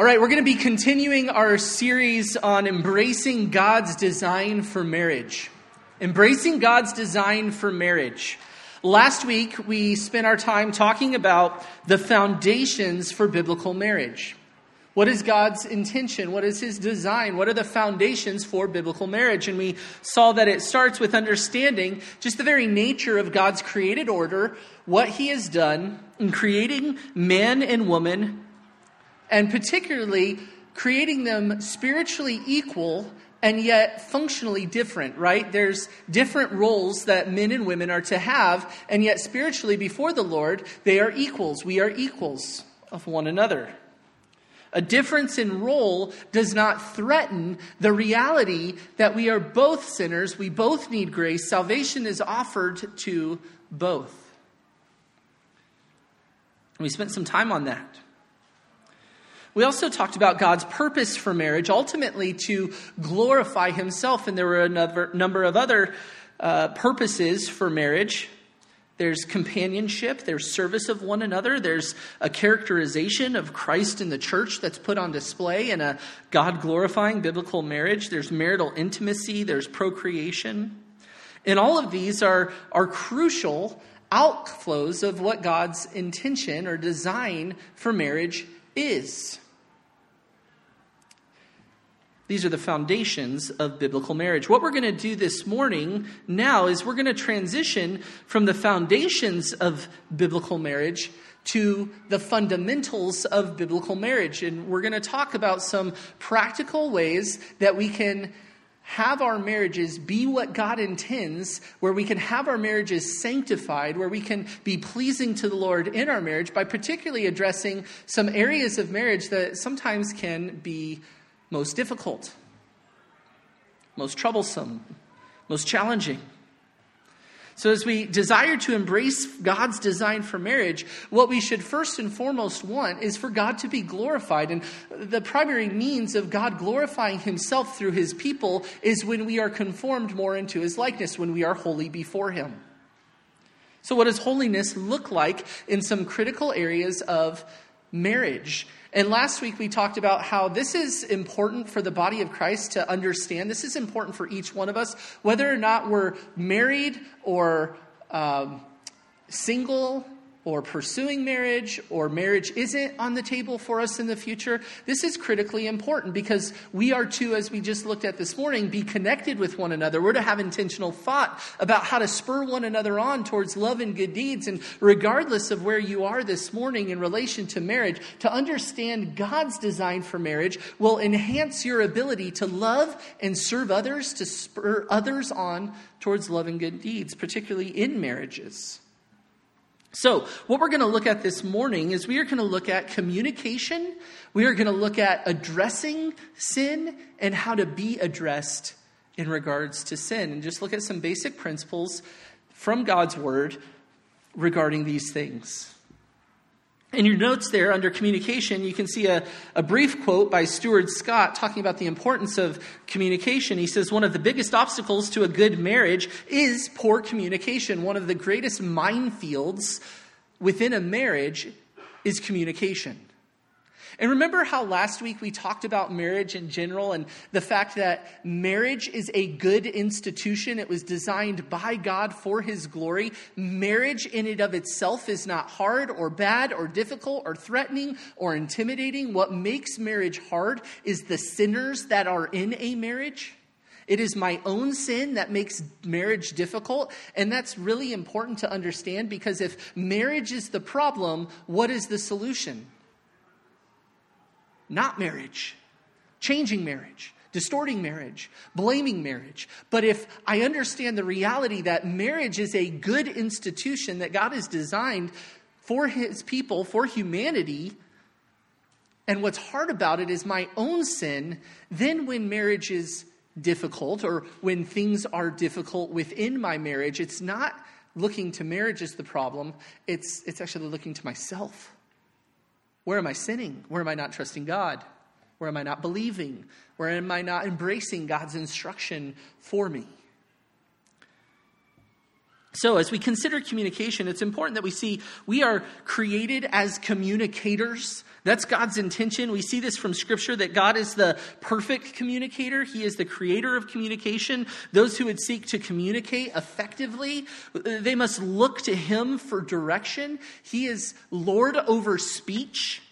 All right, we're going to be continuing our series on embracing God's design for marriage. Embracing God's design for marriage. Last week, we spent our time talking about the foundations for biblical marriage. What is God's intention? What is His design? What are the foundations for biblical marriage? And we saw that it starts with understanding just the very nature of God's created order, what He has done in creating man and woman and particularly creating them spiritually equal and yet functionally different, right? There's different roles that men and women are to have, and yet spiritually before the Lord, they are equals. We are equals of one another. A difference in role does not threaten the reality that we are both sinners, we both need grace. Salvation is offered to both. We spent some time on that. We also talked about God's purpose for marriage, ultimately to glorify Himself, and there were a number of other uh, purposes for marriage. There's companionship, there's service of one another, there's a characterization of Christ in the church that's put on display in a God glorifying biblical marriage, there's marital intimacy, there's procreation. And all of these are, are crucial outflows of what God's intention or design for marriage is. These are the foundations of biblical marriage. What we're going to do this morning now is we're going to transition from the foundations of biblical marriage to the fundamentals of biblical marriage. And we're going to talk about some practical ways that we can have our marriages be what God intends, where we can have our marriages sanctified, where we can be pleasing to the Lord in our marriage by particularly addressing some areas of marriage that sometimes can be most difficult, most troublesome, most challenging. So, as we desire to embrace God's design for marriage, what we should first and foremost want is for God to be glorified. And the primary means of God glorifying Himself through His people is when we are conformed more into His likeness, when we are holy before Him. So, what does holiness look like in some critical areas of marriage? And last week we talked about how this is important for the body of Christ to understand. This is important for each one of us, whether or not we're married or um, single or pursuing marriage or marriage isn't on the table for us in the future, this is critically important because we are to, as we just looked at this morning, be connected with one another. We're to have intentional thought about how to spur one another on towards love and good deeds. And regardless of where you are this morning in relation to marriage, to understand God's design for marriage will enhance your ability to love and serve others, to spur others on towards love and good deeds, particularly in marriages. So, what we're going to look at this morning is we are going to look at communication, we are going to look at addressing sin, and how to be addressed in regards to sin, and just look at some basic principles from God's Word regarding these things. In your notes there under communication, you can see a, a brief quote by Stuart Scott talking about the importance of communication. He says, One of the biggest obstacles to a good marriage is poor communication. One of the greatest minefields within a marriage is communication. And remember how last week we talked about marriage in general and the fact that marriage is a good institution. It was designed by God for His glory. Marriage in and of itself is not hard or bad or difficult or threatening or intimidating. What makes marriage hard is the sinners that are in a marriage. It is my own sin that makes marriage difficult. And that's really important to understand because if marriage is the problem, what is the solution? Not marriage, changing marriage, distorting marriage, blaming marriage. But if I understand the reality that marriage is a good institution that God has designed for his people, for humanity, and what's hard about it is my own sin, then when marriage is difficult or when things are difficult within my marriage, it's not looking to marriage as the problem, it's, it's actually looking to myself. Where am I sinning? Where am I not trusting God? Where am I not believing? Where am I not embracing God's instruction for me? So, as we consider communication, it's important that we see we are created as communicators. That's God's intention. We see this from Scripture that God is the perfect communicator. He is the creator of communication. Those who would seek to communicate effectively, they must look to Him for direction. He is Lord over speech.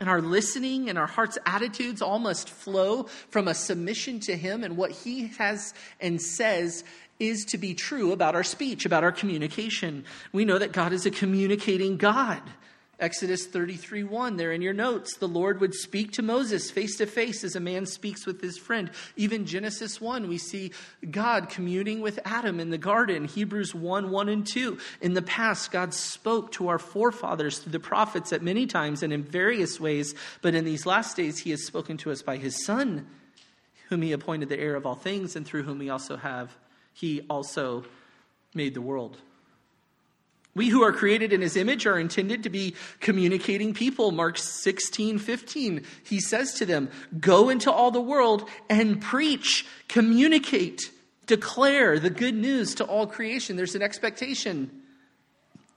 And our listening and our heart's attitudes all must flow from a submission to Him and what He has and says is to be true about our speech, about our communication. We know that God is a communicating God. Exodus 33 1, there in your notes, the Lord would speak to Moses face to face as a man speaks with his friend. Even Genesis 1, we see God communing with Adam in the garden. Hebrews 1 1 and 2. In the past, God spoke to our forefathers through the prophets at many times and in various ways, but in these last days, he has spoken to us by his Son, whom he appointed the heir of all things, and through whom we also have he also made the world. We who are created in his image are intended to be communicating people. Mark 16, 15. He says to them, Go into all the world and preach, communicate, declare the good news to all creation. There's an expectation.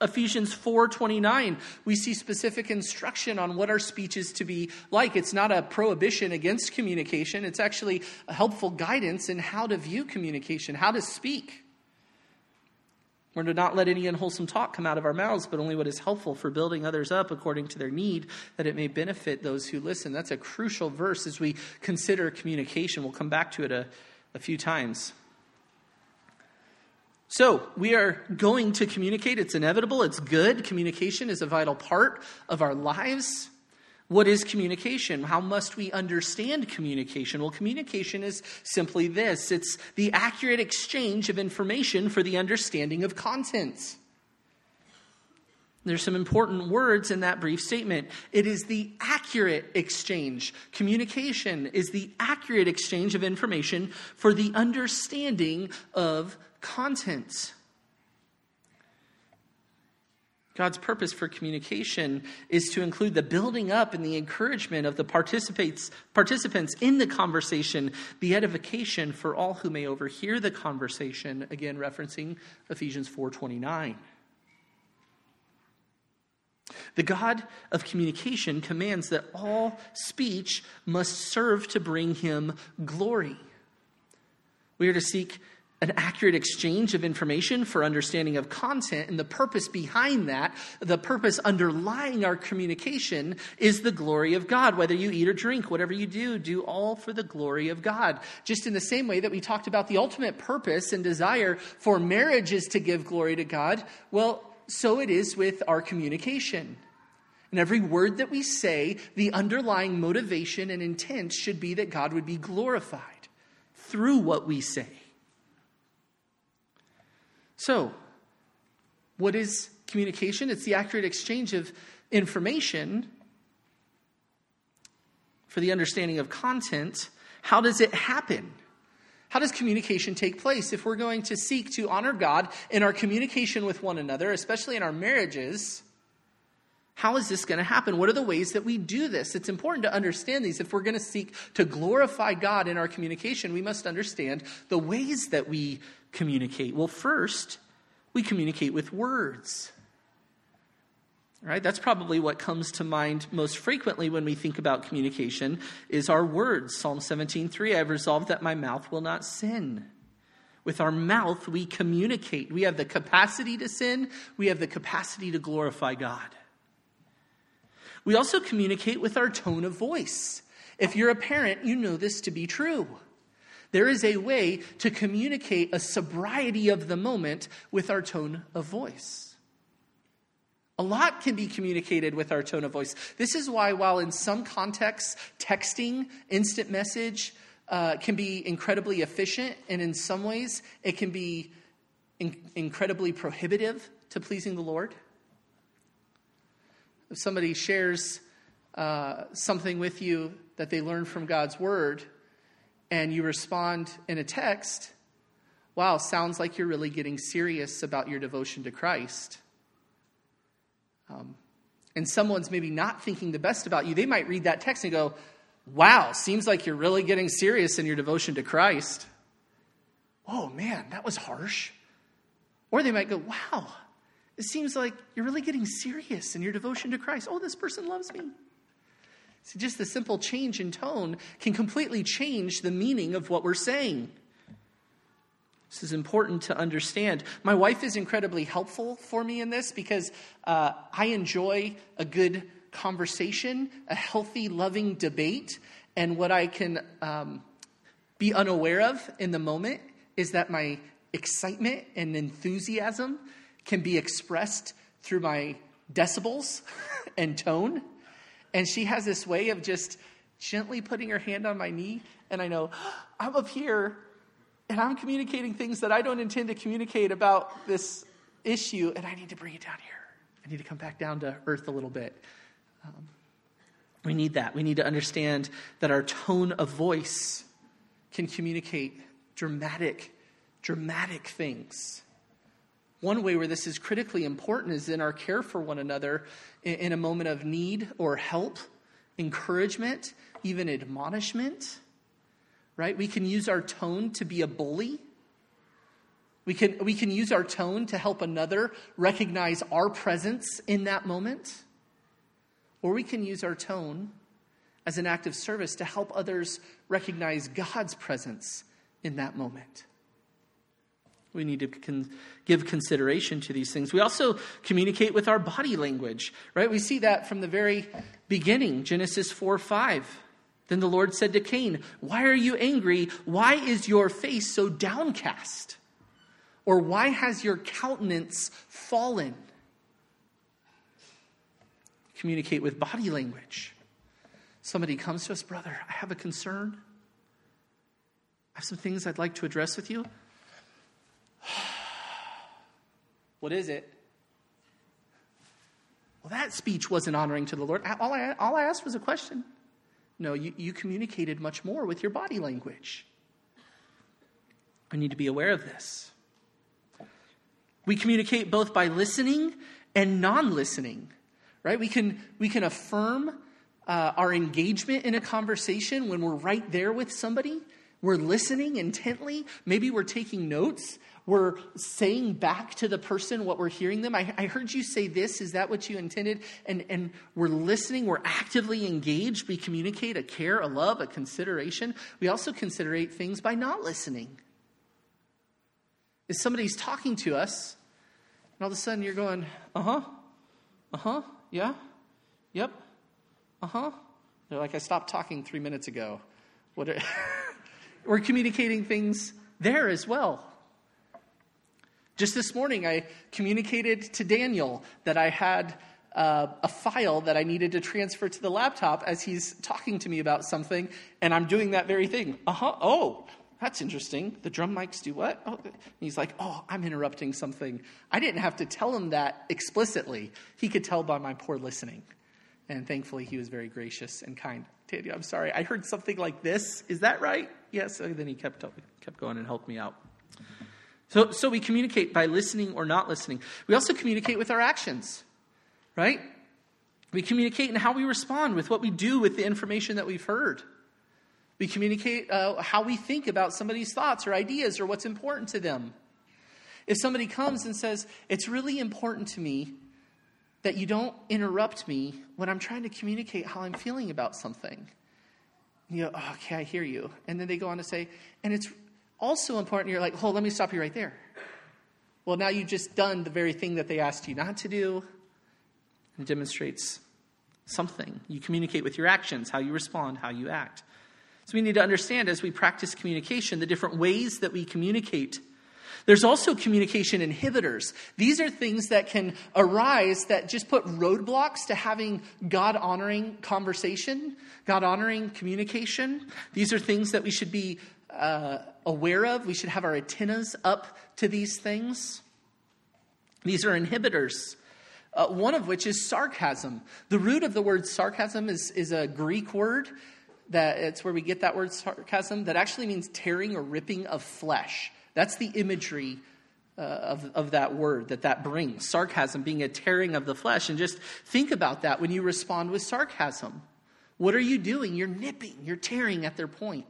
Ephesians 4:29 we see specific instruction on what our speech is to be like. It's not a prohibition against communication. It's actually a helpful guidance in how to view communication how to speak. We're to not let any unwholesome talk come out of our mouths but only what is helpful for building others up according to their need that it may benefit those who listen. That's a crucial verse as we consider communication. We'll come back to it a, a few times so, we are going to communicate. It's inevitable, it's good. Communication is a vital part of our lives. What is communication? How must we understand communication? Well, communication is simply this it's the accurate exchange of information for the understanding of content. There's some important words in that brief statement. It is the accurate exchange. Communication is the accurate exchange of information for the understanding of content. God's purpose for communication is to include the building up and the encouragement of the participants, participants in the conversation, the edification for all who may overhear the conversation, again referencing Ephesians 4:29. The God of communication commands that all speech must serve to bring him glory. We are to seek an accurate exchange of information for understanding of content. And the purpose behind that, the purpose underlying our communication, is the glory of God. Whether you eat or drink, whatever you do, do all for the glory of God. Just in the same way that we talked about the ultimate purpose and desire for marriage is to give glory to God, well, so it is with our communication. And every word that we say, the underlying motivation and intent should be that God would be glorified through what we say. So, what is communication? It's the accurate exchange of information for the understanding of content. How does it happen? How does communication take place? If we're going to seek to honor God in our communication with one another, especially in our marriages, how is this going to happen? What are the ways that we do this? It's important to understand these. If we're going to seek to glorify God in our communication, we must understand the ways that we communicate. Well, first, we communicate with words. Right? That's probably what comes to mind most frequently when we think about communication is our words. Psalm 17:3 I've resolved that my mouth will not sin. With our mouth we communicate. We have the capacity to sin, we have the capacity to glorify God. We also communicate with our tone of voice. If you're a parent, you know this to be true. There is a way to communicate a sobriety of the moment with our tone of voice. A lot can be communicated with our tone of voice. This is why, while in some contexts, texting, instant message uh, can be incredibly efficient, and in some ways, it can be in- incredibly prohibitive to pleasing the Lord. If somebody shares uh, something with you that they learned from God's word, and you respond in a text, wow, sounds like you're really getting serious about your devotion to Christ. Um, and someone's maybe not thinking the best about you, they might read that text and go, wow, seems like you're really getting serious in your devotion to Christ. Oh man, that was harsh. Or they might go, wow, it seems like you're really getting serious in your devotion to Christ. Oh, this person loves me. See, just the simple change in tone can completely change the meaning of what we're saying. This is important to understand. My wife is incredibly helpful for me in this because uh, I enjoy a good conversation, a healthy, loving debate. And what I can um, be unaware of in the moment is that my excitement and enthusiasm can be expressed through my decibels and tone. And she has this way of just gently putting her hand on my knee, and I know I'm up here and I'm communicating things that I don't intend to communicate about this issue, and I need to bring it down here. I need to come back down to earth a little bit. Um, we need that. We need to understand that our tone of voice can communicate dramatic, dramatic things. One way where this is critically important is in our care for one another in, a moment of need or help, encouragement, even admonishment right? We can use our tone to be a bully. We can, we can use our tone to help another recognize our presence in that moment. Or we can use our tone as an act of service to help others recognize God's presence in that moment. We need to con- give consideration to these things. We also communicate with our body language, right? We see that from the very beginning, Genesis 4 5. Then the Lord said to Cain, Why are you angry? Why is your face so downcast? Or why has your countenance fallen? Communicate with body language. Somebody comes to us, brother, I have a concern. I have some things I'd like to address with you. what is it? Well, that speech wasn't honoring to the Lord. All I, all I asked was a question. No, you, you communicated much more with your body language. We need to be aware of this. We communicate both by listening and non listening, right? We can, we can affirm uh, our engagement in a conversation when we're right there with somebody. We're listening intently. Maybe we're taking notes we're saying back to the person what we're hearing them. I, I, heard you say this. Is that what you intended? And, and we're listening. We're actively engaged. We communicate a care, a love, a consideration. We also considerate things by not listening. If somebody's talking to us, and all of a sudden you're going, uh huh, uh huh, yeah, yep, uh huh. They're like, I stopped talking three minutes ago. What are... we're communicating things there as well. Just this morning, I communicated to Daniel that I had uh, a file that I needed to transfer to the laptop as he's talking to me about something, and I'm doing that very thing. Uh huh. Oh, that's interesting. The drum mics do what? Oh. he's like, oh, I'm interrupting something. I didn't have to tell him that explicitly. He could tell by my poor listening. And thankfully, he was very gracious and kind. Tanya, I'm sorry. I heard something like this. Is that right? Yes. And then he kept, kept going and helped me out. So, so we communicate by listening or not listening. We also communicate with our actions, right? We communicate in how we respond with what we do with the information that we've heard. We communicate uh, how we think about somebody's thoughts or ideas or what's important to them. If somebody comes and says, It's really important to me that you don't interrupt me when I'm trying to communicate how I'm feeling about something. You go, oh, okay, I hear you. And then they go on to say, and it's also important, you're like, oh, let me stop you right there. Well, now you've just done the very thing that they asked you not to do. It demonstrates something. You communicate with your actions, how you respond, how you act. So we need to understand as we practice communication the different ways that we communicate. There's also communication inhibitors. These are things that can arise that just put roadblocks to having God honoring conversation, God honoring communication. These are things that we should be uh, aware of. We should have our antennas up to these things. These are inhibitors. Uh, one of which is sarcasm. The root of the word sarcasm is, is a Greek word that it's where we get that word sarcasm that actually means tearing or ripping of flesh. That's the imagery uh, of, of that word that that brings. Sarcasm being a tearing of the flesh. And just think about that when you respond with sarcasm. What are you doing? You're nipping, you're tearing at their point.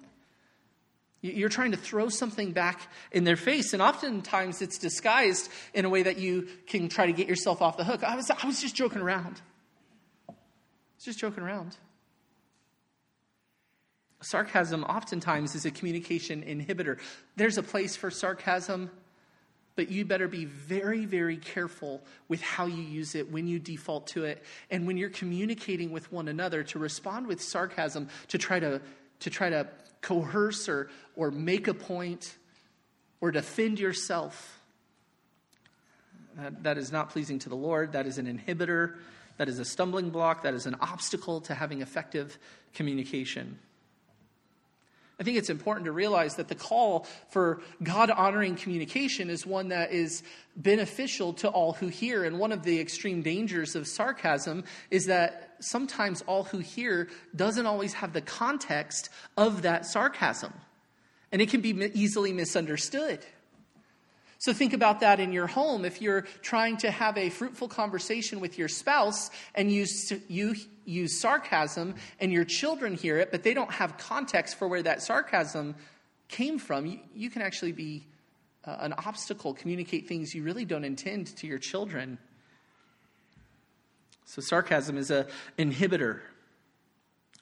You're trying to throw something back in their face, and oftentimes it's disguised in a way that you can try to get yourself off the hook. I was, I was just joking around. I was just joking around. Sarcasm oftentimes is a communication inhibitor. There's a place for sarcasm, but you better be very, very careful with how you use it, when you default to it, and when you're communicating with one another to respond with sarcasm to try to, to try to coerce or, or make a point or defend yourself. That, that is not pleasing to the Lord. That is an inhibitor. That is a stumbling block. That is an obstacle to having effective communication. I think it's important to realize that the call for God honoring communication is one that is beneficial to all who hear. And one of the extreme dangers of sarcasm is that sometimes all who hear doesn't always have the context of that sarcasm. And it can be easily misunderstood. So think about that in your home. If you're trying to have a fruitful conversation with your spouse and you, you use sarcasm and your children hear it, but they don't have context for where that sarcasm came from, you, you can actually be uh, an obstacle, communicate things you really don't intend to your children. So sarcasm is an inhibitor.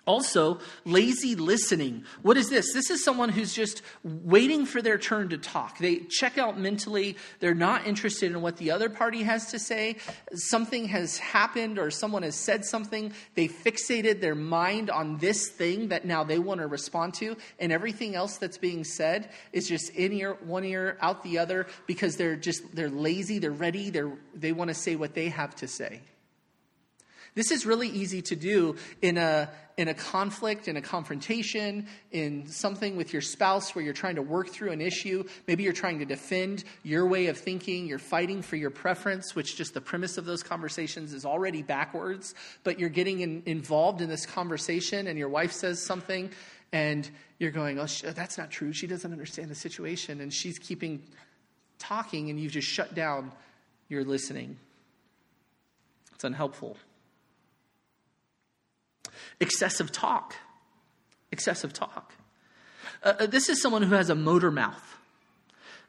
Also, lazy listening. What is this? This is someone who's just waiting for their turn to talk. They check out mentally. They're not interested in what the other party has to say. Something has happened or someone has said something. They fixated their mind on this thing that now they want to respond to, and everything else that's being said is just in ear, one ear, out the other because they're just they're lazy, they're ready, they're they want to say what they have to say. This is really easy to do in a, in a conflict, in a confrontation, in something with your spouse where you're trying to work through an issue. Maybe you're trying to defend your way of thinking. You're fighting for your preference, which just the premise of those conversations is already backwards. But you're getting in, involved in this conversation, and your wife says something, and you're going, Oh, that's not true. She doesn't understand the situation. And she's keeping talking, and you've just shut down your listening. It's unhelpful. Excessive talk. Excessive talk. Uh, uh, this is someone who has a motor mouth.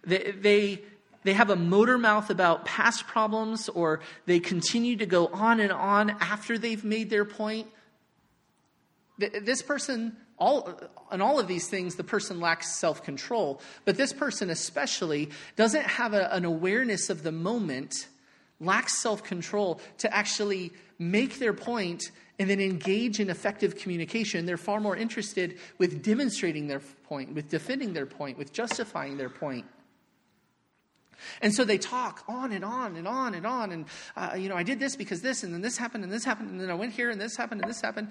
They, they, they have a motor mouth about past problems, or they continue to go on and on after they've made their point. This person, all, in all of these things, the person lacks self control. But this person, especially, doesn't have a, an awareness of the moment, lacks self control to actually make their point and then engage in effective communication, they're far more interested with demonstrating their point, with defending their point, with justifying their point. And so they talk on and on and on and on. And, uh, you know, I did this because this, and then this happened, and this happened, and then I went here, and this happened, and this happened.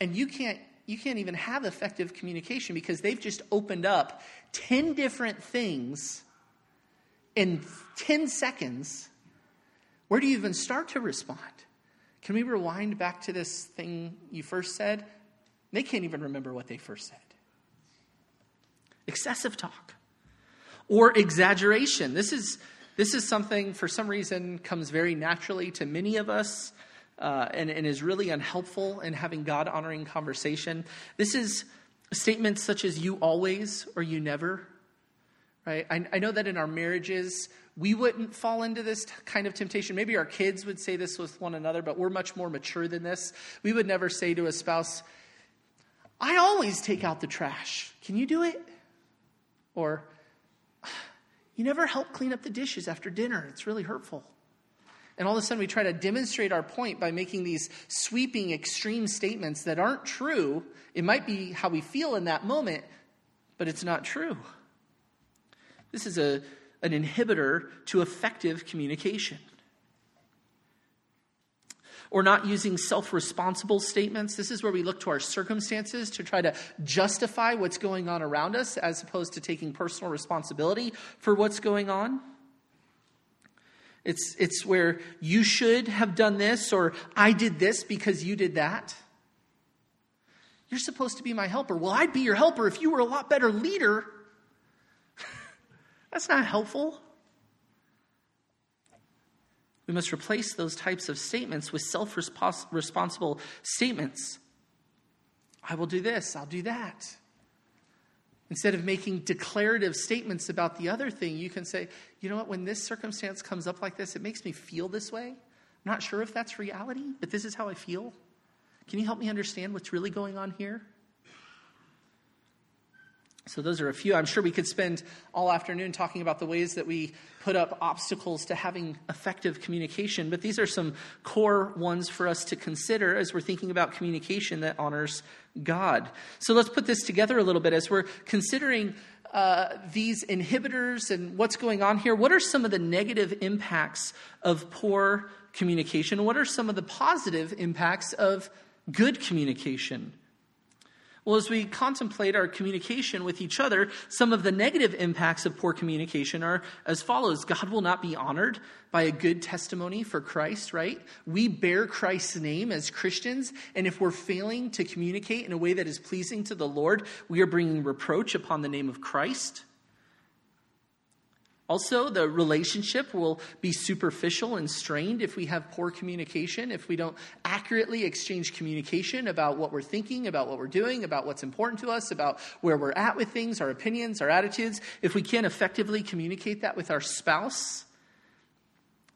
And you can't, you can't even have effective communication because they've just opened up 10 different things in 10 seconds. Where do you even start to respond? Can we rewind back to this thing you first said? They can't even remember what they first said. Excessive talk or exaggeration. This is, this is something, for some reason, comes very naturally to many of us uh, and, and is really unhelpful in having God honoring conversation. This is statements such as you always or you never, right? I, I know that in our marriages, we wouldn't fall into this kind of temptation. Maybe our kids would say this with one another, but we're much more mature than this. We would never say to a spouse, I always take out the trash. Can you do it? Or, you never help clean up the dishes after dinner. It's really hurtful. And all of a sudden, we try to demonstrate our point by making these sweeping, extreme statements that aren't true. It might be how we feel in that moment, but it's not true. This is a an inhibitor to effective communication. Or not using self responsible statements. This is where we look to our circumstances to try to justify what's going on around us as opposed to taking personal responsibility for what's going on. It's, it's where you should have done this or I did this because you did that. You're supposed to be my helper. Well, I'd be your helper if you were a lot better leader. That's not helpful. We must replace those types of statements with self responsible statements. I will do this, I'll do that. Instead of making declarative statements about the other thing, you can say, you know what, when this circumstance comes up like this, it makes me feel this way. I'm not sure if that's reality, but this is how I feel. Can you help me understand what's really going on here? So, those are a few. I'm sure we could spend all afternoon talking about the ways that we put up obstacles to having effective communication, but these are some core ones for us to consider as we're thinking about communication that honors God. So, let's put this together a little bit as we're considering uh, these inhibitors and what's going on here. What are some of the negative impacts of poor communication? What are some of the positive impacts of good communication? Well, as we contemplate our communication with each other, some of the negative impacts of poor communication are as follows God will not be honored by a good testimony for Christ, right? We bear Christ's name as Christians, and if we're failing to communicate in a way that is pleasing to the Lord, we are bringing reproach upon the name of Christ. Also, the relationship will be superficial and strained if we have poor communication, if we don't accurately exchange communication about what we're thinking, about what we're doing, about what's important to us, about where we're at with things, our opinions, our attitudes. If we can't effectively communicate that with our spouse,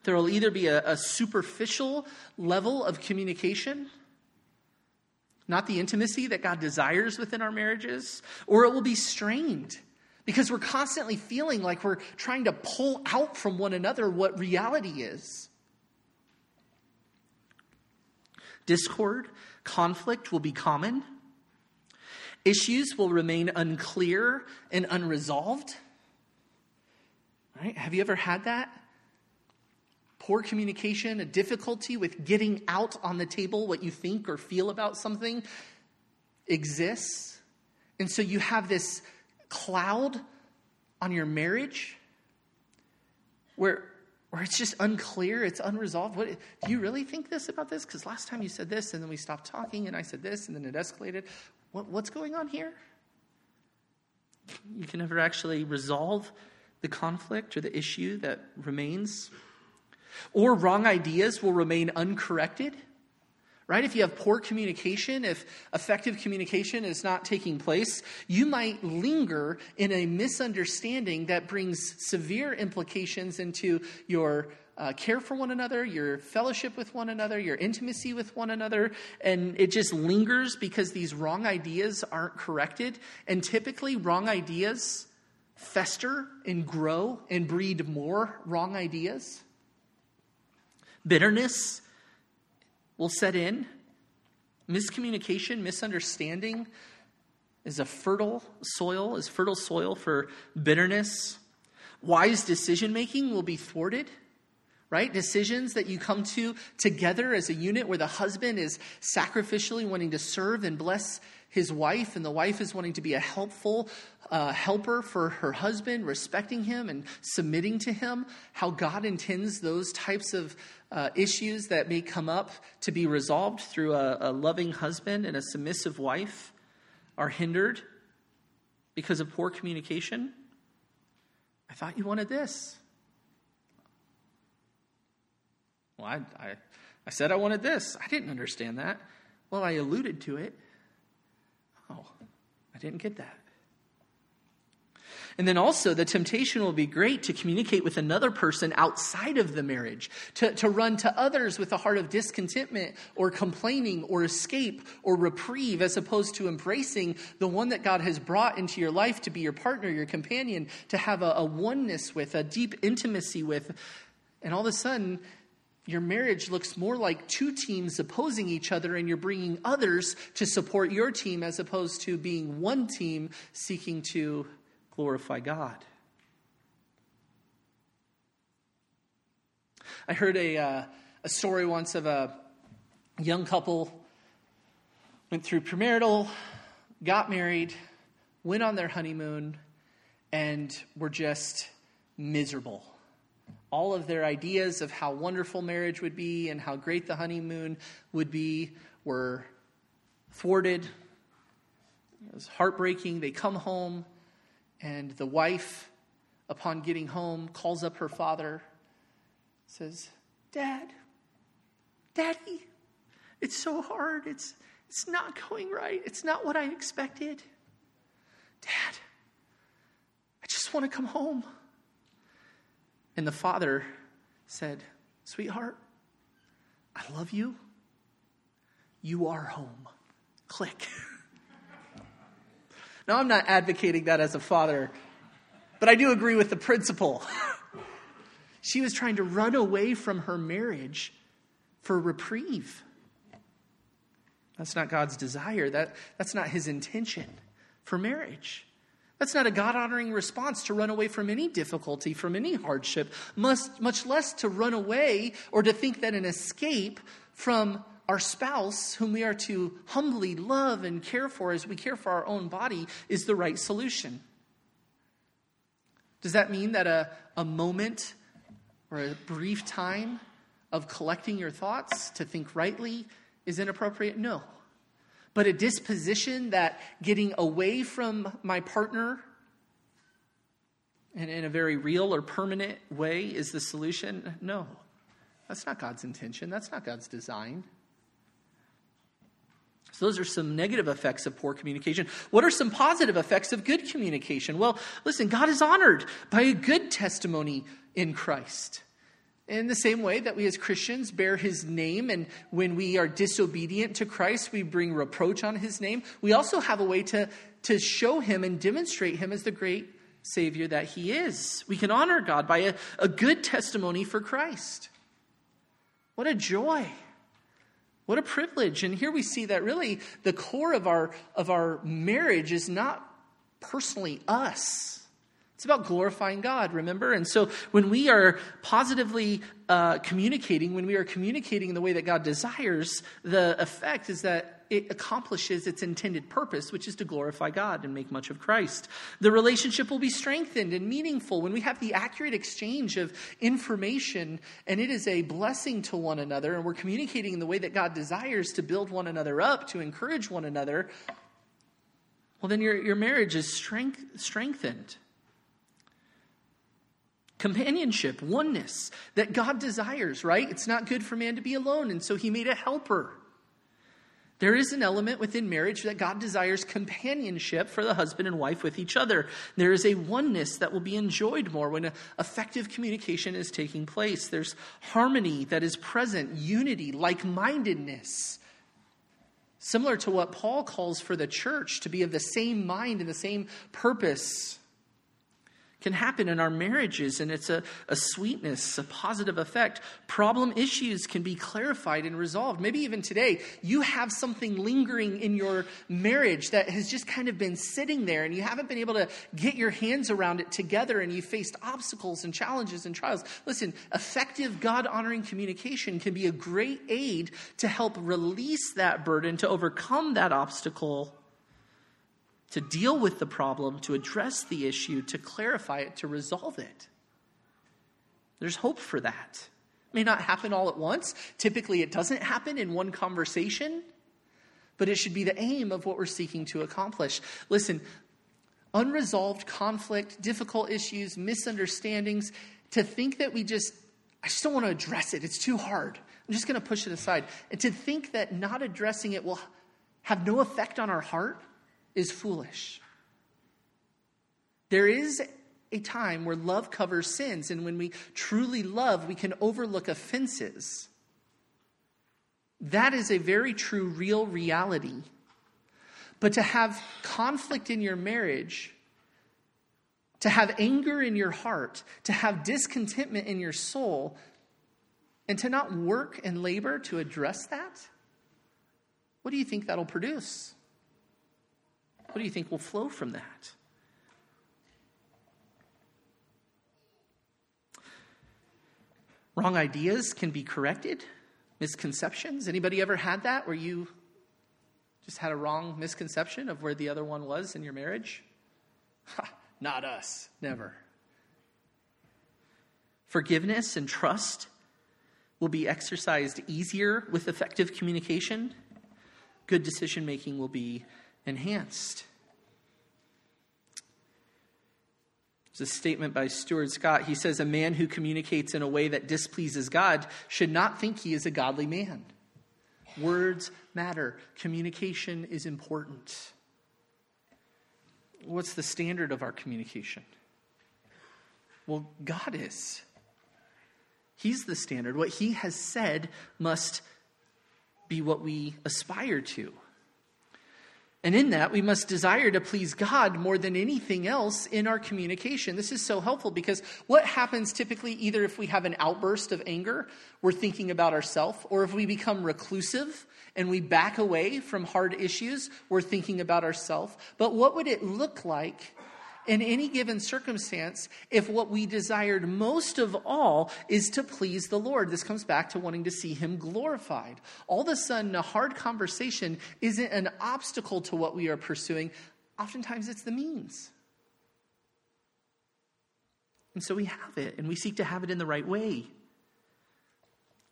there will either be a, a superficial level of communication, not the intimacy that God desires within our marriages, or it will be strained because we're constantly feeling like we're trying to pull out from one another what reality is. Discord, conflict will be common. Issues will remain unclear and unresolved. Right? Have you ever had that? Poor communication, a difficulty with getting out on the table what you think or feel about something exists. And so you have this cloud on your marriage where, where it's just unclear, it's unresolved? What, do you really think this about this? Because last time you said this, and then we stopped talking, and I said this, and then it escalated. What, what's going on here? You can never actually resolve the conflict or the issue that remains. Or wrong ideas will remain uncorrected right? If you have poor communication, if effective communication is not taking place, you might linger in a misunderstanding that brings severe implications into your uh, care for one another, your fellowship with one another, your intimacy with one another, and it just lingers because these wrong ideas aren't corrected. And typically, wrong ideas fester and grow and breed more wrong ideas. Bitterness will set in. Miscommunication, misunderstanding is a fertile soil, is fertile soil for bitterness. Wise decision making will be thwarted, right? Decisions that you come to together as a unit where the husband is sacrificially wanting to serve and bless his wife, and the wife is wanting to be a helpful uh, helper for her husband, respecting him and submitting to him, how God intends those types of uh, issues that may come up to be resolved through a, a loving husband and a submissive wife are hindered because of poor communication. I thought you wanted this. Well, I, I, I said I wanted this. I didn't understand that. Well, I alluded to it. I didn't get that. And then also, the temptation will be great to communicate with another person outside of the marriage, to, to run to others with a heart of discontentment or complaining or escape or reprieve, as opposed to embracing the one that God has brought into your life to be your partner, your companion, to have a, a oneness with, a deep intimacy with. And all of a sudden, your marriage looks more like two teams opposing each other, and you're bringing others to support your team as opposed to being one team seeking to glorify God. I heard a, uh, a story once of a young couple went through premarital, got married, went on their honeymoon, and were just miserable all of their ideas of how wonderful marriage would be and how great the honeymoon would be were thwarted. It was heartbreaking. They come home, and the wife, upon getting home, calls up her father, says, Dad, Daddy, it's so hard. It's, it's not going right. It's not what I expected. Dad, I just want to come home. And the father said, Sweetheart, I love you. You are home. Click. now, I'm not advocating that as a father, but I do agree with the principle. she was trying to run away from her marriage for reprieve. That's not God's desire. That, that's not his intention for marriage. That's not a God honoring response to run away from any difficulty, from any hardship, much, much less to run away or to think that an escape from our spouse, whom we are to humbly love and care for as we care for our own body, is the right solution. Does that mean that a, a moment or a brief time of collecting your thoughts to think rightly is inappropriate? No. But a disposition that getting away from my partner and in a very real or permanent way is the solution? No. That's not God's intention. That's not God's design. So, those are some negative effects of poor communication. What are some positive effects of good communication? Well, listen, God is honored by a good testimony in Christ. In the same way that we as Christians bear his name, and when we are disobedient to Christ, we bring reproach on his name, we also have a way to, to show him and demonstrate him as the great Savior that he is. We can honor God by a, a good testimony for Christ. What a joy. What a privilege. And here we see that really the core of our, of our marriage is not personally us it's about glorifying God, remember? And so when we are positively uh, communicating, when we are communicating in the way that God desires, the effect is that it accomplishes its intended purpose, which is to glorify God and make much of Christ. The relationship will be strengthened and meaningful when we have the accurate exchange of information, and it is a blessing to one another, and we're communicating in the way that God desires to build one another up, to encourage one another. Well, then your, your marriage is strength, strengthened companionship, oneness that God desires, right? It's not good for man to be alone, and so he made a helper. There is an element within marriage that God desires companionship for the husband and wife with each other. There is a oneness that will be enjoyed more when effective communication is taking place. There's harmony that is present, unity, like mindedness. Similar to what Paul calls for the church to be of the same mind and the same purpose can happen in our marriages, and it's a, a sweetness, a positive effect. Problem issues can be clarified and resolved. Maybe even today, you have something lingering in your marriage that has just kind of been sitting there, and you haven't been able to get your hands around it together, and you faced obstacles and challenges and trials. Listen, effective God honoring communication can be a great aid to help release that burden, to overcome that obstacle to deal with the problem, to address the issue, to clarify it, to resolve it. There's hope for that. It may not happen all at once. Typically, it doesn't happen in one conversation, but it should be the aim of what we're seeking to accomplish. Listen, unresolved conflict, difficult issues, misunderstandings, to think that we just, I just don't want to address it, it's too hard. I'm just going to push it aside. And to think that not addressing it will have no effect on our heart is foolish. There is a time where love covers sins, and when we truly love, we can overlook offenses. That is a very true, real reality. But to have conflict in your marriage, to have anger in your heart, to have discontentment in your soul, and to not work and labor to address that, what do you think that'll produce? What do you think will flow from that? Wrong ideas can be corrected. Misconceptions. Anybody ever had that where you just had a wrong misconception of where the other one was in your marriage? Ha, not us. Never. Forgiveness and trust will be exercised easier with effective communication. Good decision making will be enhanced. There's a statement by Stuart Scott. He says, A man who communicates in a way that displeases God should not think he is a godly man. Words matter, communication is important. What's the standard of our communication? Well, God is. He's the standard. What He has said must be what we aspire to. And in that, we must desire to please God more than anything else in our communication. This is so helpful because what happens typically, either if we have an outburst of anger, we're thinking about ourselves, or if we become reclusive and we back away from hard issues, we're thinking about ourselves. But what would it look like in any given circumstance if what we desired most of all is to please the Lord. This comes back to wanting to see Him glorified. All of a sudden, a hard conversation isn't an obstacle to what we are pursuing, oftentimes, it's the means. And so we have it, and we seek to have it in the right way.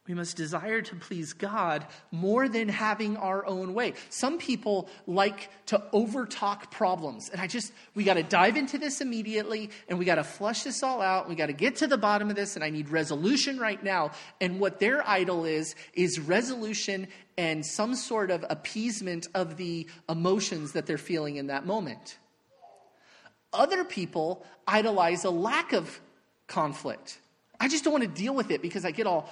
We must desire to please God more than having our own way. Some people like to overtalk problems. And I just, we got to dive into this immediately and we got to flush this all out. We got to get to the bottom of this and I need resolution right now. And what their idol is, is resolution and some sort of appeasement of the emotions that they're feeling in that moment. Other people idolize a lack of conflict. I just don't want to deal with it because I get all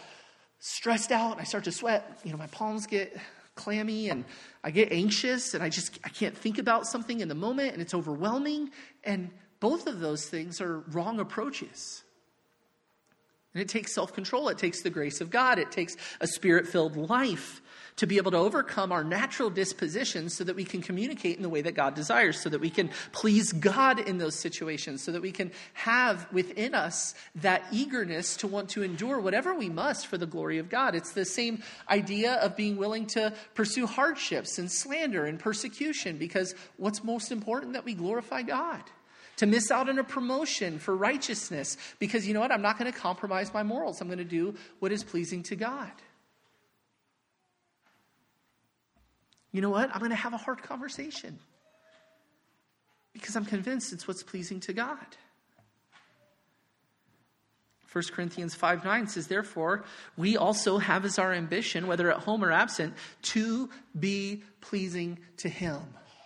stressed out. And I start to sweat. You know, my palms get clammy and I get anxious and I just I can't think about something in the moment and it's overwhelming. And both of those things are wrong approaches. And it takes self-control, it takes the grace of God, it takes a spirit-filled life to be able to overcome our natural dispositions so that we can communicate in the way that God desires, so that we can please God in those situations, so that we can have within us that eagerness to want to endure whatever we must for the glory of God. It's the same idea of being willing to pursue hardships and slander and persecution because what's most important that we glorify God to miss out on a promotion for righteousness because you know what? I'm not going to compromise my morals. I'm going to do what is pleasing to God. You know what? I'm going to have a hard conversation because I'm convinced it's what's pleasing to God. 1 Corinthians 5 9 says, Therefore, we also have as our ambition, whether at home or absent, to be pleasing to Him.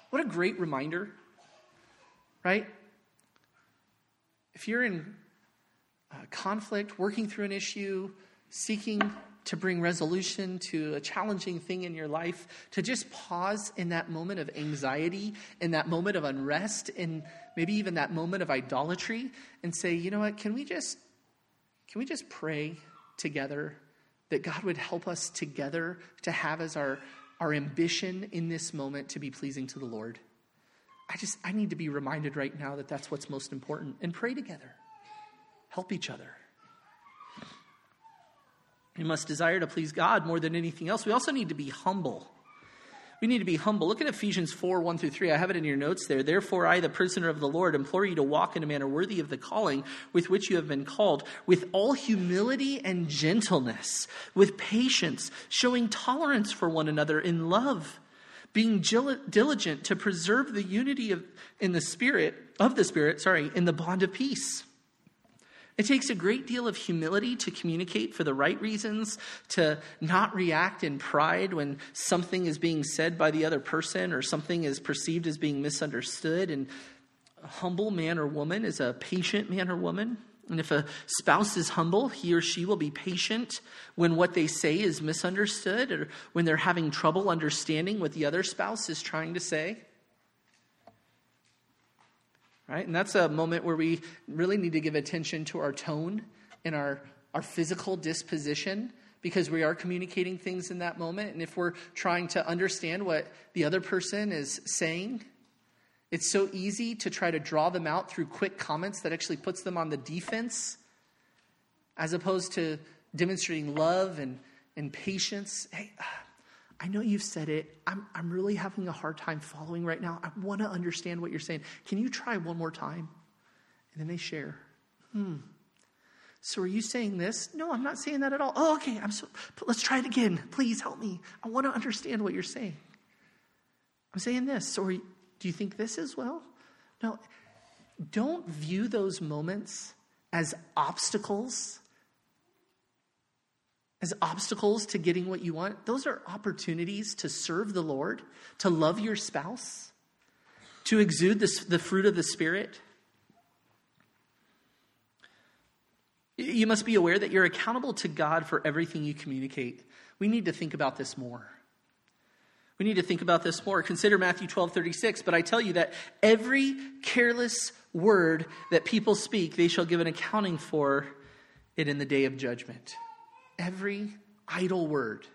What a great reminder, right? If you're in uh, conflict, working through an issue, seeking to bring resolution to a challenging thing in your life, to just pause in that moment of anxiety, in that moment of unrest, in maybe even that moment of idolatry, and say, you know what, can we just can we just pray together that God would help us together to have as our, our ambition in this moment to be pleasing to the Lord? I just I need to be reminded right now that that's what's most important and pray together. Help each other. We must desire to please God more than anything else. We also need to be humble. We need to be humble. Look at Ephesians 4 1 through 3. I have it in your notes there. Therefore, I, the prisoner of the Lord, implore you to walk in a manner worthy of the calling with which you have been called, with all humility and gentleness, with patience, showing tolerance for one another in love, being diligent to preserve the unity of, in the Spirit, of the Spirit, sorry, in the bond of peace. It takes a great deal of humility to communicate for the right reasons, to not react in pride when something is being said by the other person or something is perceived as being misunderstood. And a humble man or woman is a patient man or woman. And if a spouse is humble, he or she will be patient when what they say is misunderstood or when they're having trouble understanding what the other spouse is trying to say right? And that's a moment where we really need to give attention to our tone and our, our physical disposition because we are communicating things in that moment. And if we're trying to understand what the other person is saying, it's so easy to try to draw them out through quick comments that actually puts them on the defense as opposed to demonstrating love and, and patience. Hey, I know you've said it. I'm, I'm really having a hard time following right now. I want to understand what you're saying. Can you try one more time? And then they share. Hmm. So are you saying this? No, I'm not saying that at all. Oh, okay. I'm so, let's try it again. Please help me. I want to understand what you're saying. I'm saying this. Or do you think this as well? No. Don't view those moments as obstacles as obstacles to getting what you want, those are opportunities to serve the Lord, to love your spouse, to exude this, the fruit of the Spirit. you must be aware that you're accountable to God for everything you communicate. We need to think about this more. We need to think about this more. Consider Matthew 12, 36. But I tell you that every careless word that people speak, they shall give an accounting for it in the day of judgment. Every idle word.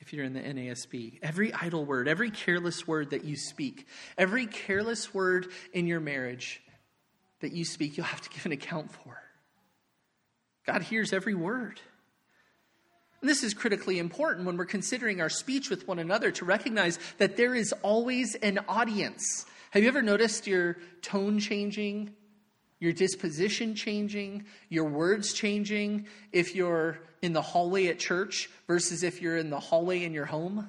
If you're in the NASB, every idle word, every careless word that you speak, every careless word in your marriage that you speak, you'll have to give an account for. God hears every word. And this is critically important when we're considering our speech with one another to recognize that there is always an audience. Have you ever noticed your tone changing, your disposition changing, your words changing if you're in the hallway at church versus if you're in the hallway in your home?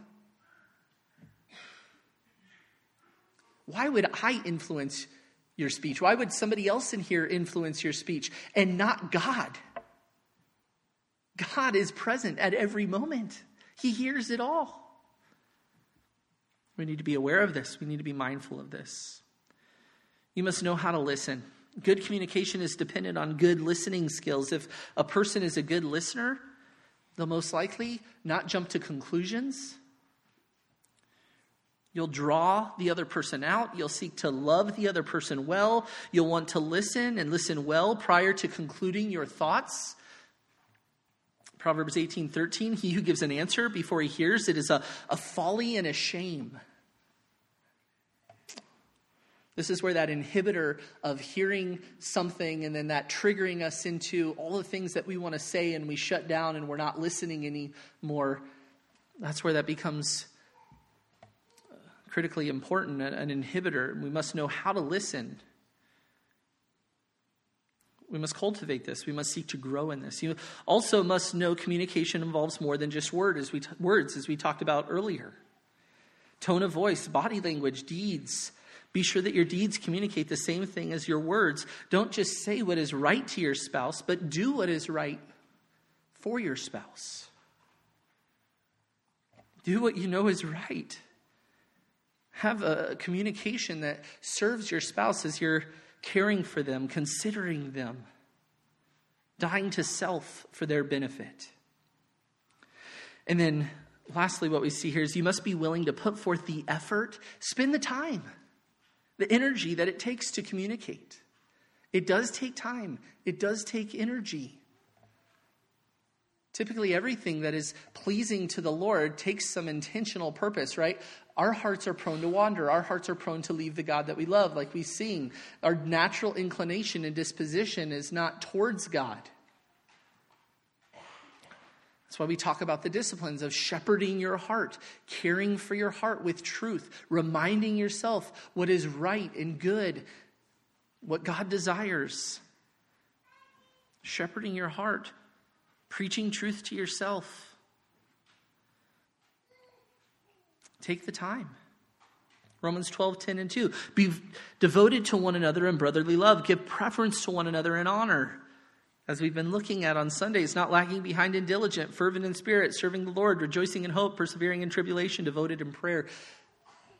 Why would I influence your speech? Why would somebody else in here influence your speech and not God? God is present at every moment, He hears it all. We need to be aware of this, we need to be mindful of this. You must know how to listen. Good communication is dependent on good listening skills. If a person is a good listener, they'll most likely not jump to conclusions. You'll draw the other person out. You'll seek to love the other person well. You'll want to listen and listen well prior to concluding your thoughts. Proverbs 18 13, he who gives an answer before he hears it is a, a folly and a shame. This is where that inhibitor of hearing something and then that triggering us into all the things that we want to say and we shut down and we're not listening anymore. That's where that becomes uh, critically important, an inhibitor. We must know how to listen. We must cultivate this. We must seek to grow in this. You also must know communication involves more than just word as we t- words, as we talked about earlier. Tone of voice, body language, deeds. Be sure that your deeds communicate the same thing as your words. Don't just say what is right to your spouse, but do what is right for your spouse. Do what you know is right. Have a communication that serves your spouse as you're caring for them, considering them, dying to self for their benefit. And then, lastly, what we see here is you must be willing to put forth the effort, spend the time, the energy that it takes to communicate. It does take time, it does take energy. Typically, everything that is pleasing to the Lord takes some intentional purpose, right? Our hearts are prone to wander. Our hearts are prone to leave the God that we love, like we sing. Our natural inclination and disposition is not towards God. That's why we talk about the disciplines of shepherding your heart, caring for your heart with truth, reminding yourself what is right and good, what God desires. Shepherding your heart preaching truth to yourself. Take the time. Romans 12, 10 and 2. Be devoted to one another in brotherly love. Give preference to one another in honor. As we've been looking at on Sundays, not lagging behind in diligent, fervent in spirit, serving the Lord, rejoicing in hope, persevering in tribulation, devoted in prayer.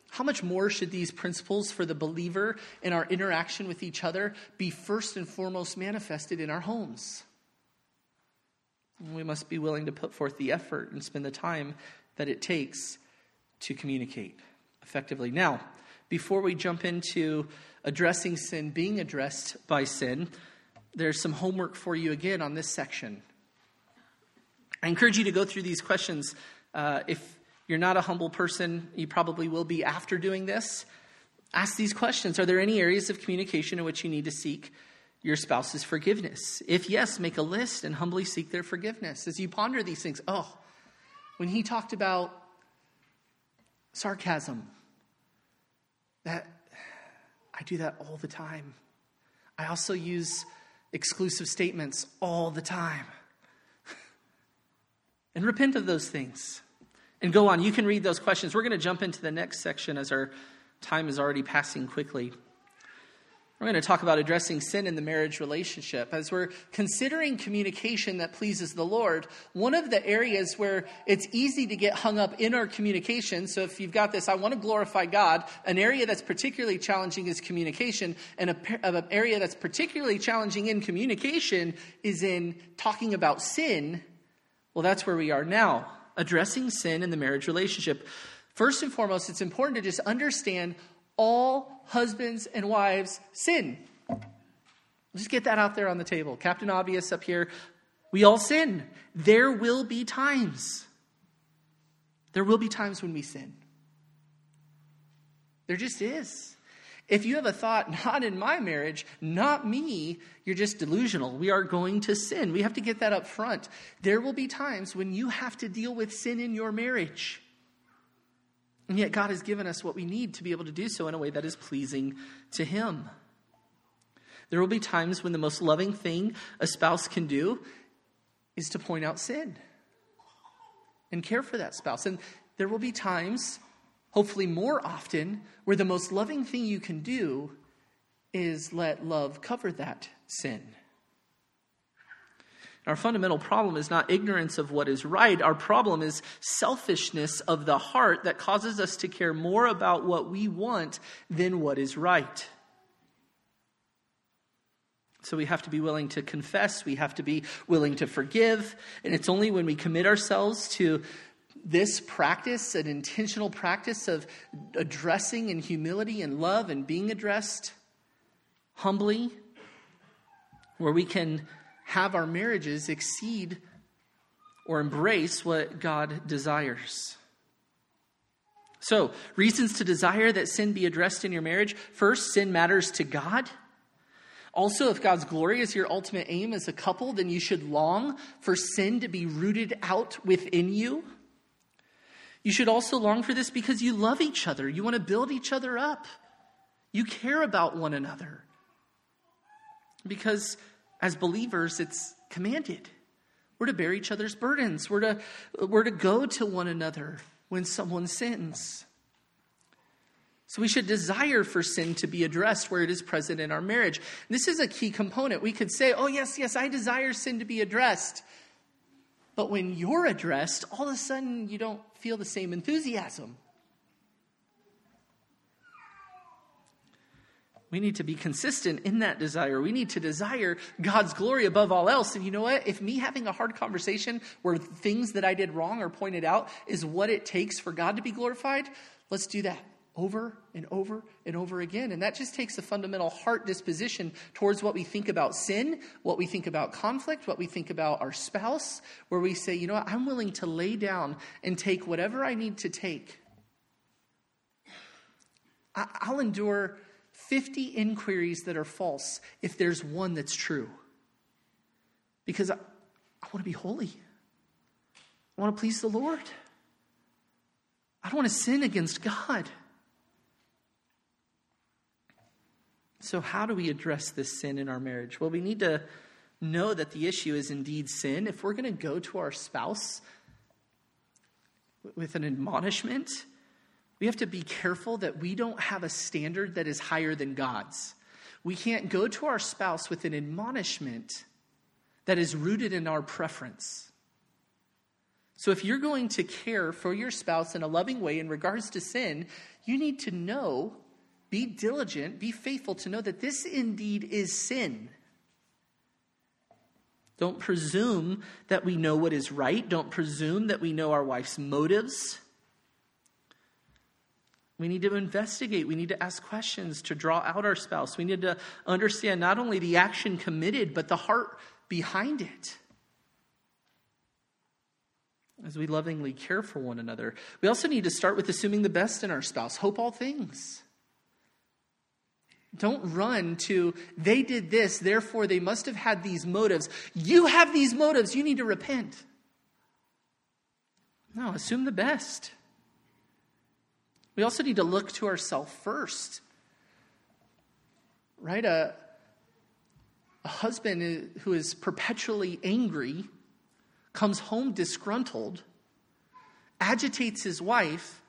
How much more should these principles for the believer in our interaction with each other be first and foremost manifested in our homes? We must be willing to put forth the effort and spend the time that it takes to communicate effectively. Now, before we jump into addressing sin, being addressed by sin, there's some homework for you again on this section. I encourage you to go through these questions. Uh, if you're not a humble person, you probably will be after doing this. Ask these questions Are there any areas of communication in which you need to seek your spouse's forgiveness? If yes, make a list and humbly seek their forgiveness. As you ponder these things, oh, when he talked about sarcasm, that I do that all the time. I also use exclusive statements all the time. and repent of those things. And go on. You can read those questions. We're going to jump into the next section as our time is already passing quickly. We're going to talk about addressing sin in the marriage relationship. As we're considering communication that pleases the Lord, one of the areas where it's easy to get hung up in our communication, so if you've got this, I want to glorify God, an area that's particularly challenging is communication, and an area that's particularly challenging in communication is in talking about sin. Well, that's where we are now, addressing sin in the marriage relationship. First and foremost, it's important to just understand all husbands and wives sin. Just get that out there on the table. Captain Obvious up here. We all sin. There will be times. There will be times when we sin. There just is. If you have a thought, not in my marriage, not me, you're just delusional. We are going to sin. We have to get that up front. There will be times when you have to deal with sin in your marriage. And yet, God has given us what we need to be able to do so in a way that is pleasing to Him. There will be times when the most loving thing a spouse can do is to point out sin and care for that spouse. And there will be times, hopefully more often, where the most loving thing you can do is let love cover that sin. Our fundamental problem is not ignorance of what is right. Our problem is selfishness of the heart that causes us to care more about what we want than what is right. So we have to be willing to confess, we have to be willing to forgive, and it's only when we commit ourselves to this practice, an intentional practice of addressing in humility and love and being addressed humbly, where we can have our marriages exceed or embrace what God desires. So, reasons to desire that sin be addressed in your marriage. First, sin matters to God. Also, if God's glory is your ultimate aim as a couple, then you should long for sin to be rooted out within you. You should also long for this because you love each other. You want to build each other up. You care about one another. Because as believers, it's commanded. We're to bear each other's burdens. We're to, we're to go to one another when someone sins. So we should desire for sin to be addressed where it is present in our marriage. This is a key component. We could say, oh, yes, yes, I desire sin to be addressed. But when you're addressed, all of a sudden you don't feel the same enthusiasm. We need to be consistent in that desire. We need to desire God's glory above all else. And you know what? If me having a hard conversation where things that I did wrong are pointed out is what it takes for God to be glorified, let's do that over and over and over again. And that just takes a fundamental heart disposition towards what we think about sin, what we think about conflict, what we think about our spouse, where we say, you know what? I'm willing to lay down and take whatever I need to take. I'll endure 50 inquiries that are false if there's one that's true. Because I, I want to be holy. I want to please the Lord. I don't want to sin against God. So, how do we address this sin in our marriage? Well, we need to know that the issue is indeed sin. If we're going to go to our spouse with an admonishment, we have to be careful that we don't have a standard that is higher than God's. We can't go to our spouse with an admonishment that is rooted in our preference. So, if you're going to care for your spouse in a loving way in regards to sin, you need to know, be diligent, be faithful to know that this indeed is sin. Don't presume that we know what is right. Don't presume that we know our wife's motives. We need to investigate. We need to ask questions to draw out our spouse. We need to understand not only the action committed, but the heart behind it. As we lovingly care for one another, we also need to start with assuming the best in our spouse. Hope all things. Don't run to, they did this, therefore they must have had these motives. You have these motives, you need to repent. No, assume the best. We also need to look to ourselves first. Right? A, a husband who is perpetually angry comes home disgruntled, agitates his wife.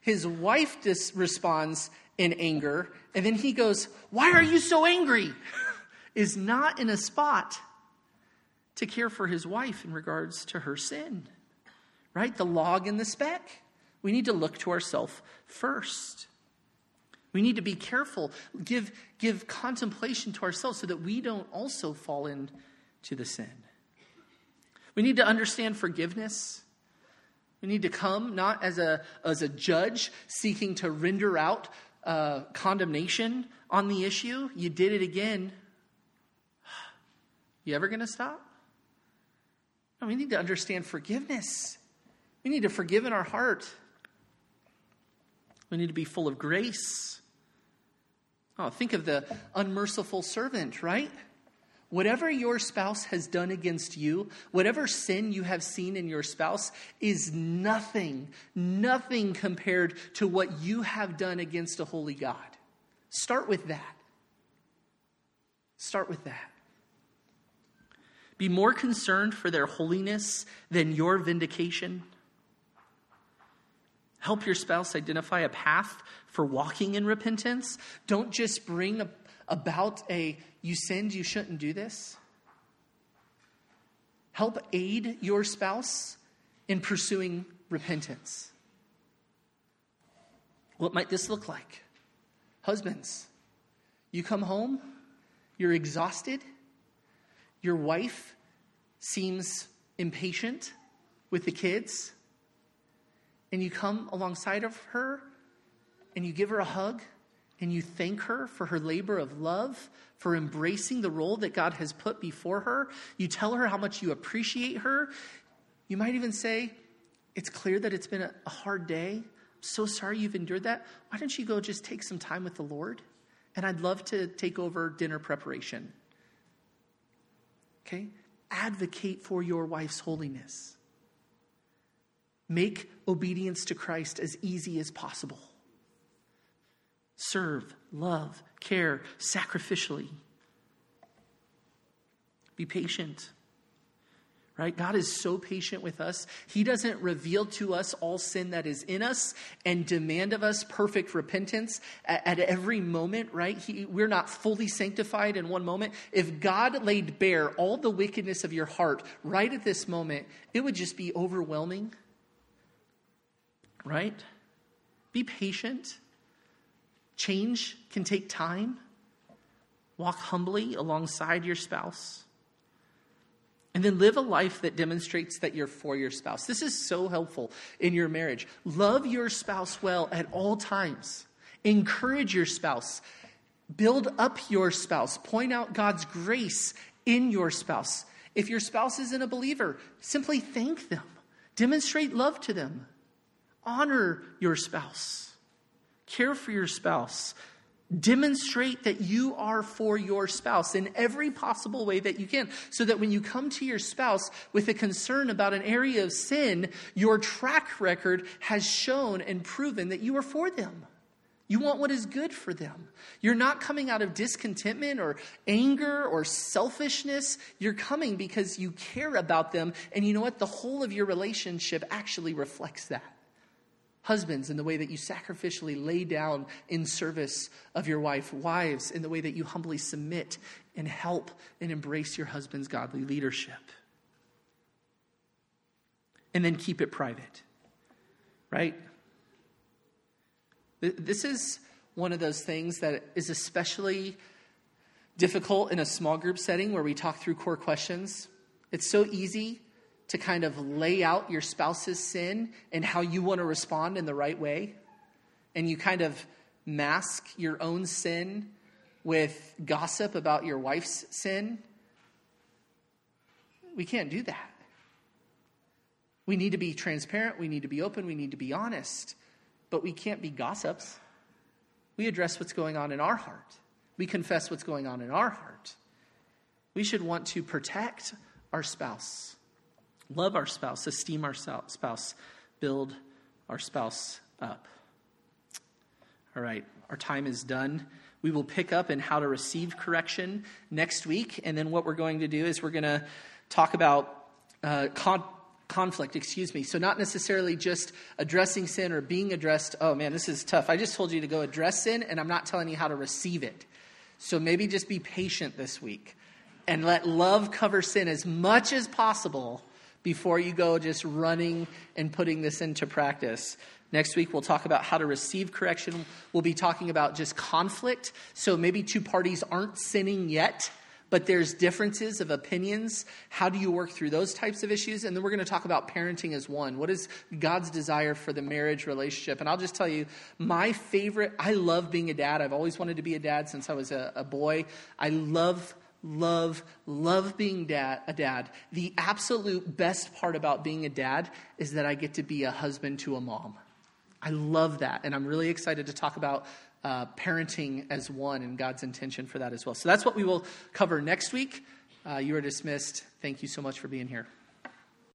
His wife dis- responds in anger, and then he goes, Why are you so angry? is not in a spot to care for his wife in regards to her sin. Right? The log and the speck. We need to look to ourselves first. We need to be careful, give, give contemplation to ourselves so that we don't also fall into the sin. We need to understand forgiveness. We need to come not as a, as a judge seeking to render out uh, condemnation on the issue. You did it again. You ever going to stop? No, we need to understand forgiveness. We need to forgive in our heart. We need to be full of grace. Oh, think of the unmerciful servant, right? Whatever your spouse has done against you, whatever sin you have seen in your spouse, is nothing, nothing compared to what you have done against a holy God. Start with that. Start with that. Be more concerned for their holiness than your vindication. Help your spouse identify a path for walking in repentance. Don't just bring about a you sinned, you shouldn't do this. Help aid your spouse in pursuing repentance. What might this look like? Husbands, you come home, you're exhausted, your wife seems impatient with the kids, and you come alongside of her and you give her a hug and you thank her for her labor of love, for embracing the role that God has put before her. You tell her how much you appreciate her. You might even say, It's clear that it's been a, hard day. I'm so sorry you've endured that. Why don't you go just take some time with the Lord? And I'd love to take over dinner preparation. Okay? Advocate for your wife's holiness. Make obedience to Christ as easy as possible serve, love, care sacrificially. Be patient. Right? God is so patient with us. He doesn't reveal to us all sin that is in us and demand of us perfect repentance at, at every moment, right? He, we're not fully sanctified in one moment. If God laid bare all the wickedness of your heart right at this moment, it would just be overwhelming. Right? Be patient. Change can take time. Walk humbly alongside your spouse. And then live a life that demonstrates that you're for your spouse. This is so helpful in your marriage. Love your spouse well at all times. Encourage your spouse. Build up your spouse. Point out God's grace in your spouse. If your spouse isn't a believer, simply thank them. Demonstrate love to them. Honor your spouse. Care for your spouse. Demonstrate that you are for your spouse in every possible way that you can, so that when you come to your spouse with a concern about an area of sin, your track record has shown and proven that you are for them. You want what is good for them. You're not coming out of discontentment or anger or selfishness. You're coming because you care about them. And you know what? The whole of your relationship actually reflects that. Husbands, in the way that you sacrificially lay down in service of your wife. Wives, in the way that you humbly submit and help and embrace your husband's godly leadership. And then keep it private, right? This is one of those things that is especially difficult in a small group setting where we talk through core questions. It's so easy to kind of lay out your spouse's sin and how you want to respond in the right way. And you kind of mask your own sin with gossip about your wife's sin. We can't do that. We need to be transparent, we need to be open, we need to be honest, but we can't be gossips. We address what's going on in our heart, we confess what's going on in our heart. We should want to protect our spouse love our spouse, esteem our spouse, build our spouse up. All right, our time is done. We will pick up in how to receive correction next week. And then what we're going to do is we're going to talk about uh, con- conflict, excuse me. So, not necessarily just addressing sin or being addressed. Oh man, this is tough. I just told you to go address sin, and I'm not telling you how to receive it. So, maybe just be patient this week and let love cover sin as much as possible before you go just running and putting this into practice. Next week, we'll talk about how to receive correction. We'll be talking about just conflict. So maybe two parties aren't sinning yet, but there's differences of opinions. How do you work through those types of issues? And then we're going to talk about parenting as one. What is God's desire for the marriage relationship? And I'll just tell you, my favorite, I love being a dad. I've always wanted to be a dad since I was a, a boy. I love love, love being dad, a dad. The absolute best part about being a dad is that I get to be a husband to a mom. I love that. And I'm really excited to talk about uh, parenting as one and God's intention for that as well. So that's what we will cover next week. Uh, you are dismissed. Thank you so much for being here.